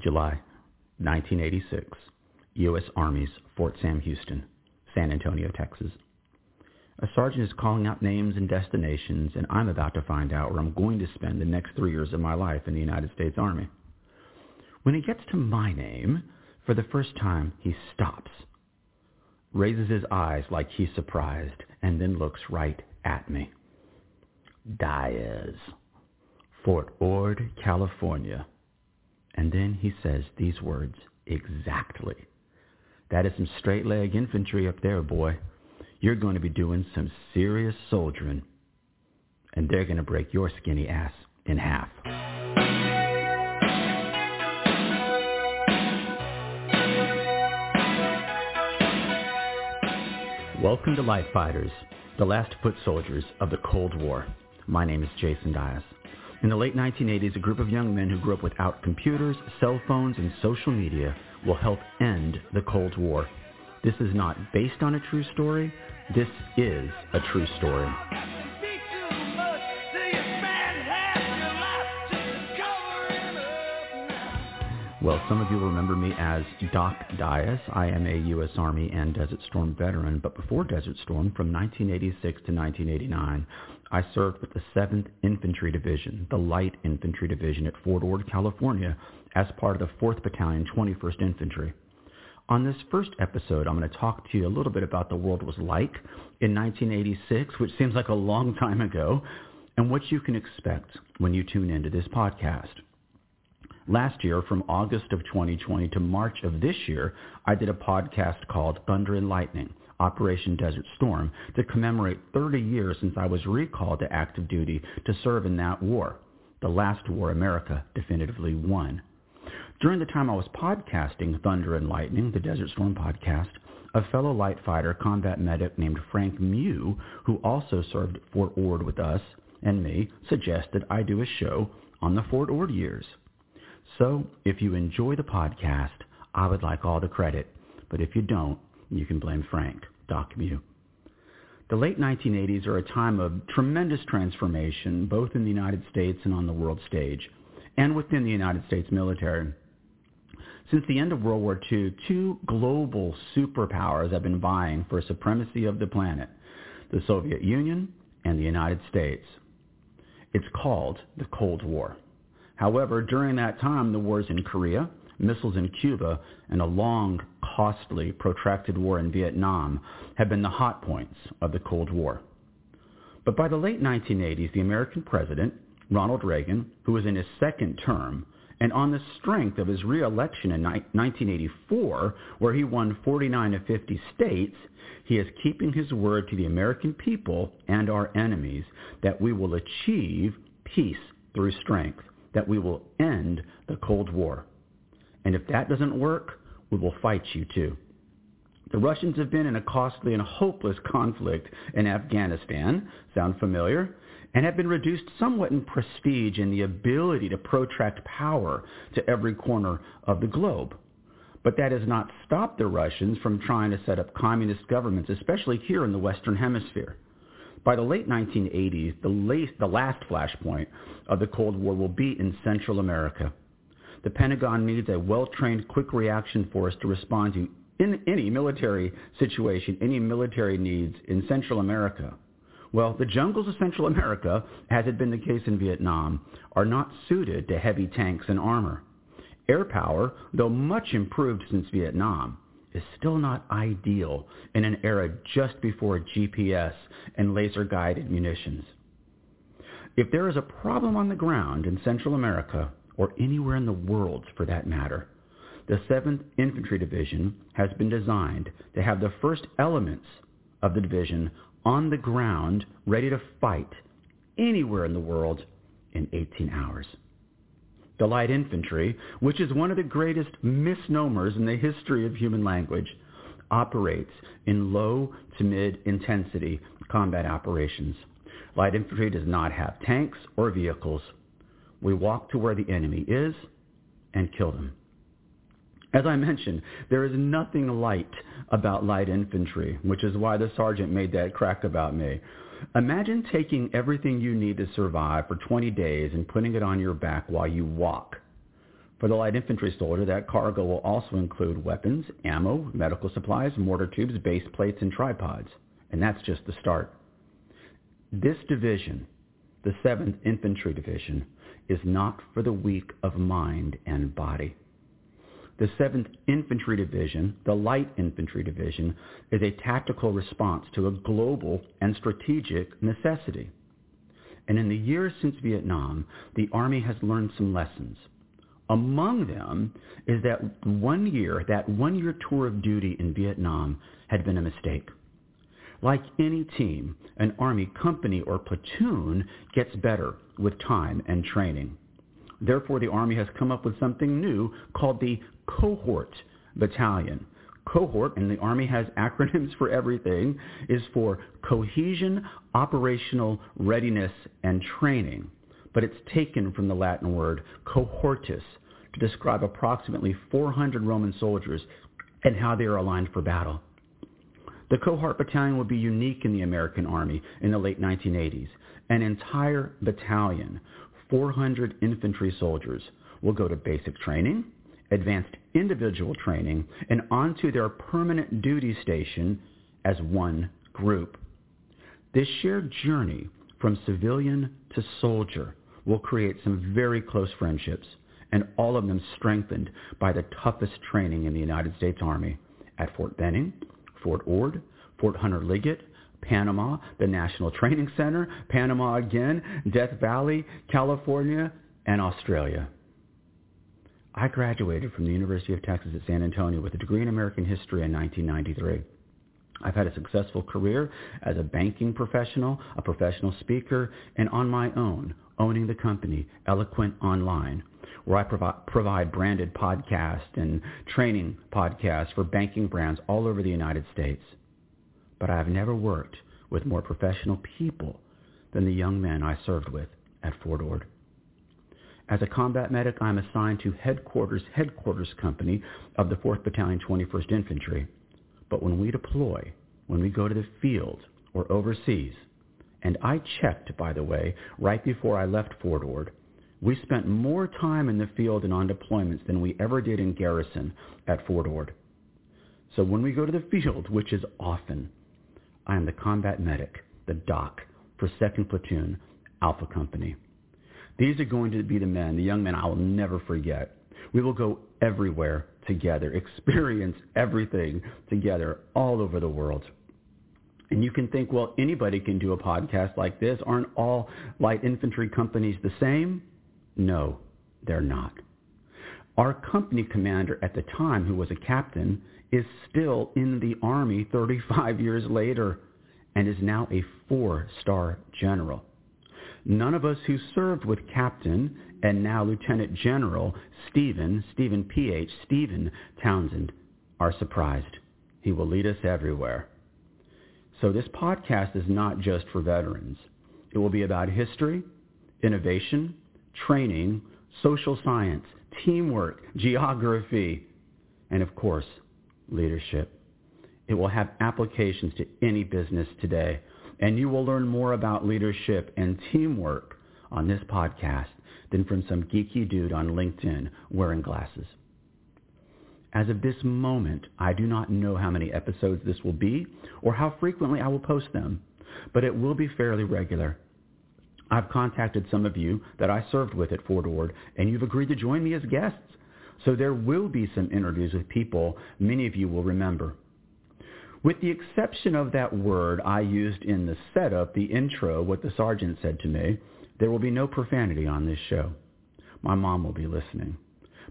July 1986, U.S. Army's Fort Sam Houston, San Antonio, Texas. A sergeant is calling out names and destinations, and I'm about to find out where I'm going to spend the next three years of my life in the United States Army. When he gets to my name, for the first time, he stops, raises his eyes like he's surprised, and then looks right at me. Diaz, Fort Ord, California. And then he says these words exactly. That is some straight leg infantry up there, boy. You're going to be doing some serious soldiering. And they're going to break your skinny ass in half. Welcome to Light Fighters, the last foot soldiers of the Cold War. My name is Jason Dias. In the late 1980s, a group of young men who grew up without computers, cell phones, and social media will help end the Cold War. This is not based on a true story. This is a true story. Well, some of you remember me as Doc Dias. I am a U.S. Army and Desert Storm veteran, but before Desert Storm, from 1986 to 1989, I served with the 7th Infantry Division, the Light Infantry Division at Fort Ord, California, as part of the 4th Battalion, 21st Infantry. On this first episode, I'm going to talk to you a little bit about the world was like in 1986, which seems like a long time ago, and what you can expect when you tune into this podcast. Last year, from August of 2020 to March of this year, I did a podcast called Thunder and Lightning, Operation Desert Storm, to commemorate 30 years since I was recalled to active duty to serve in that war, the last war America definitively won. During the time I was podcasting Thunder and Lightning, the Desert Storm podcast, a fellow light fighter combat medic named Frank Mew, who also served at Fort Ord with us and me, suggested I do a show on the Fort Ord years. So if you enjoy the podcast, I would like all the credit. But if you don't, you can blame Frank, The late 1980s are a time of tremendous transformation, both in the United States and on the world stage, and within the United States military. Since the end of World War II, two global superpowers have been vying for supremacy of the planet, the Soviet Union and the United States. It's called the Cold War. However, during that time, the wars in Korea, missiles in Cuba, and a long, costly, protracted war in Vietnam have been the hot points of the Cold War. But by the late 1980s, the American president, Ronald Reagan, who was in his second term, and on the strength of his reelection in 1984, where he won 49 of 50 states, he is keeping his word to the American people and our enemies that we will achieve peace through strength that we will end the Cold War. And if that doesn't work, we will fight you too. The Russians have been in a costly and hopeless conflict in Afghanistan, sound familiar, and have been reduced somewhat in prestige and the ability to protract power to every corner of the globe. But that has not stopped the Russians from trying to set up communist governments, especially here in the Western Hemisphere. By the late 1980s, the last flashpoint of the Cold War will be in Central America. The Pentagon needs a well-trained quick reaction force to respond to in any military situation, any military needs in Central America. Well, the jungles of Central America, as had been the case in Vietnam, are not suited to heavy tanks and armor. Air power, though much improved since Vietnam, is still not ideal in an era just before GPS and laser-guided munitions. If there is a problem on the ground in Central America, or anywhere in the world for that matter, the 7th Infantry Division has been designed to have the first elements of the division on the ground ready to fight anywhere in the world in 18 hours. The light infantry, which is one of the greatest misnomers in the history of human language, operates in low to mid intensity combat operations. Light infantry does not have tanks or vehicles. We walk to where the enemy is and kill them. As I mentioned, there is nothing light about light infantry, which is why the sergeant made that crack about me. Imagine taking everything you need to survive for 20 days and putting it on your back while you walk. For the light infantry soldier, that cargo will also include weapons, ammo, medical supplies, mortar tubes, base plates, and tripods. And that's just the start. This division, the 7th Infantry Division, is not for the weak of mind and body. The 7th Infantry Division, the Light Infantry Division, is a tactical response to a global and strategic necessity. And in the years since Vietnam, the Army has learned some lessons. Among them is that one year, that one year tour of duty in Vietnam had been a mistake. Like any team, an Army company or platoon gets better with time and training. Therefore, the Army has come up with something new called the Cohort Battalion. Cohort, and the Army has acronyms for everything, is for Cohesion, Operational Readiness, and Training. But it's taken from the Latin word cohortis to describe approximately 400 Roman soldiers and how they are aligned for battle. The Cohort Battalion will be unique in the American Army in the late 1980s. An entire battalion, 400 infantry soldiers, will go to basic training, advanced individual training, and onto their permanent duty station as one group. This shared journey from civilian to soldier will create some very close friendships, and all of them strengthened by the toughest training in the United States Army at Fort Benning, Fort Ord, Fort Hunter Liggett, Panama, the National Training Center, Panama again, Death Valley, California, and Australia. I graduated from the University of Texas at San Antonio with a degree in American history in 1993. I've had a successful career as a banking professional, a professional speaker, and on my own, owning the company Eloquent Online, where I provi- provide branded podcasts and training podcasts for banking brands all over the United States. But I have never worked with more professional people than the young men I served with at Fort Ord. As a combat medic, I'm assigned to headquarters, headquarters company of the 4th Battalion, 21st Infantry. But when we deploy, when we go to the field or overseas, and I checked, by the way, right before I left Fort Ord, we spent more time in the field and on deployments than we ever did in garrison at Fort Ord. So when we go to the field, which is often, I am the combat medic, the doc, for 2nd Platoon, Alpha Company. These are going to be the men, the young men I will never forget. We will go everywhere together, experience everything together all over the world. And you can think, well, anybody can do a podcast like this. Aren't all light infantry companies the same? No, they're not. Our company commander at the time, who was a captain, is still in the Army 35 years later and is now a four-star general. None of us who served with Captain and now Lieutenant General Stephen, Stephen P.H., Stephen Townsend, are surprised. He will lead us everywhere. So this podcast is not just for veterans. It will be about history, innovation, training, social science, teamwork, geography, and of course, leadership. It will have applications to any business today and you will learn more about leadership and teamwork on this podcast than from some geeky dude on LinkedIn wearing glasses. As of this moment, I do not know how many episodes this will be or how frequently I will post them, but it will be fairly regular. I've contacted some of you that I served with at Fort Ord, and you've agreed to join me as guests. So there will be some interviews with people many of you will remember. With the exception of that word I used in the setup, the intro, what the sergeant said to me, there will be no profanity on this show. My mom will be listening.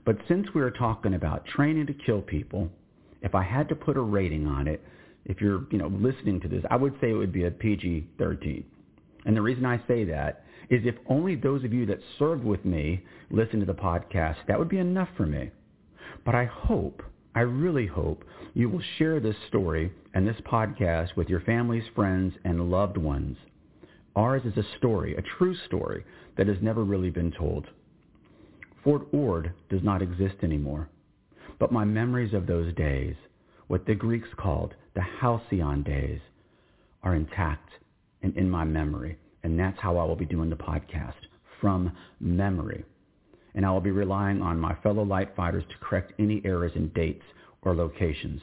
But since we are talking about training to kill people, if I had to put a rating on it, if you're, you know, listening to this, I would say it would be a PG-13. And the reason I say that is if only those of you that served with me listen to the podcast, that would be enough for me. But I hope I really hope you will share this story and this podcast with your families, friends, and loved ones. Ours is a story, a true story, that has never really been told. Fort Ord does not exist anymore, but my memories of those days, what the Greeks called the halcyon days, are intact and in my memory, and that's how I will be doing the podcast, from memory. and I will be relying on my fellow light fighters to correct any errors in dates or locations.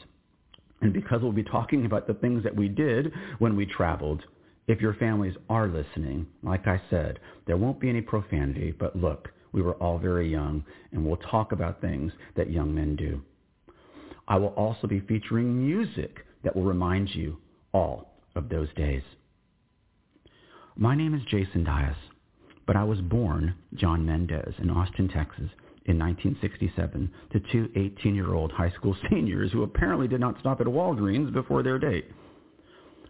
And because we'll be talking about the things that we did when we traveled, if your families are listening, like I said, there won't be any profanity, but look, we were all very young, and we'll talk about things that young men do. I will also be featuring music that will remind you all of those days. My name is Jason Dias, but I was born John Mendez in Austin, Texas in 1967 to two 18-year-old high school seniors who apparently did not stop at Walgreens before their date.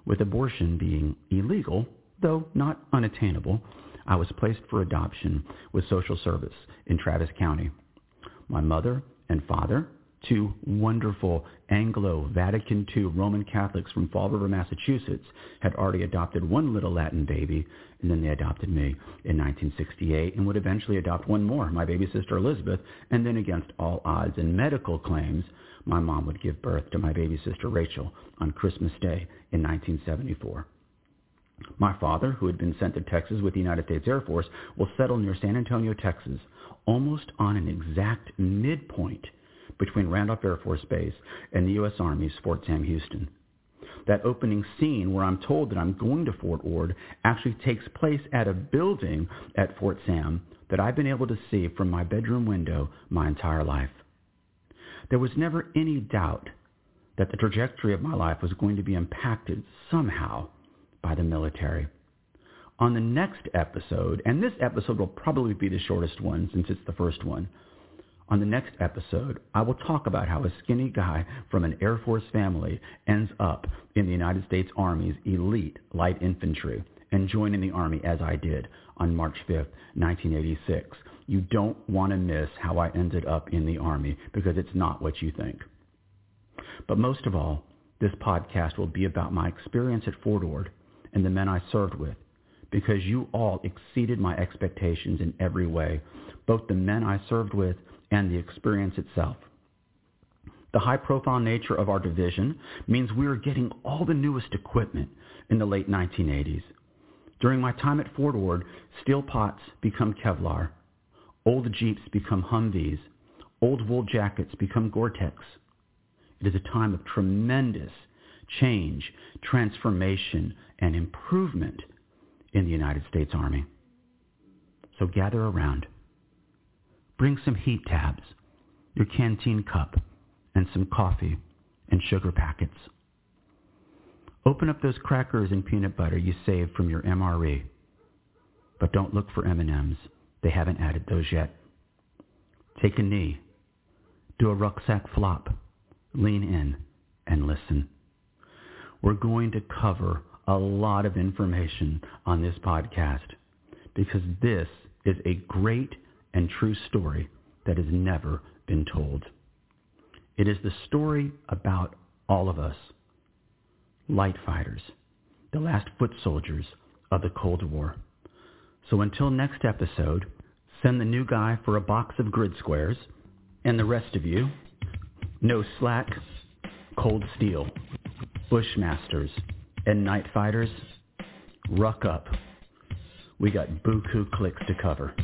With abortion being illegal, though not unattainable, I was placed for adoption with social service in Travis County. My mother and father two wonderful Anglo Vatican II Roman Catholics from Fall River, Massachusetts, had already adopted one little Latin baby, and then they adopted me in 1968 and would eventually adopt one more, my baby sister Elizabeth, and then against all odds and medical claims, my mom would give birth to my baby sister Rachel on Christmas Day in 1974. My father, who had been sent to Texas with the United States Air Force, will settle near San Antonio, Texas, almost on an exact midpoint between Randolph Air Force Base and the U.S. Army's Fort Sam Houston. That opening scene where I'm told that I'm going to Fort Ord actually takes place at a building at Fort Sam that I've been able to see from my bedroom window my entire life. There was never any doubt that the trajectory of my life was going to be impacted somehow by the military. On the next episode, and this episode will probably be the shortest one since it's the first one, on the next episode, I will talk about how a skinny guy from an Air Force family ends up in the United States Army's elite light infantry and joining the Army as I did on March 5th, 1986. You don't want to miss how I ended up in the Army because it's not what you think. But most of all, this podcast will be about my experience at Fort Ord and the men I served with because you all exceeded my expectations in every way, both the men I served with and the experience itself. The high-profile nature of our division means we are getting all the newest equipment in the late 1980s. During my time at Fort Ord, steel pots become Kevlar, old Jeeps become Humvees, old wool jackets become Gore-Tex. It is a time of tremendous change, transformation, and improvement in the United States Army. So gather around. Bring some heat tabs, your canteen cup, and some coffee and sugar packets. Open up those crackers and peanut butter you saved from your MRE. But don't look for M&Ms. They haven't added those yet. Take a knee. Do a rucksack flop. Lean in and listen. We're going to cover a lot of information on this podcast because this is a great and true story that has never been told. It is the story about all of us, light fighters, the last foot soldiers of the Cold War. So until next episode, send the new guy for a box of grid squares, and the rest of you, no slack, cold steel, bushmasters, and night fighters, ruck up. We got buku clicks to cover.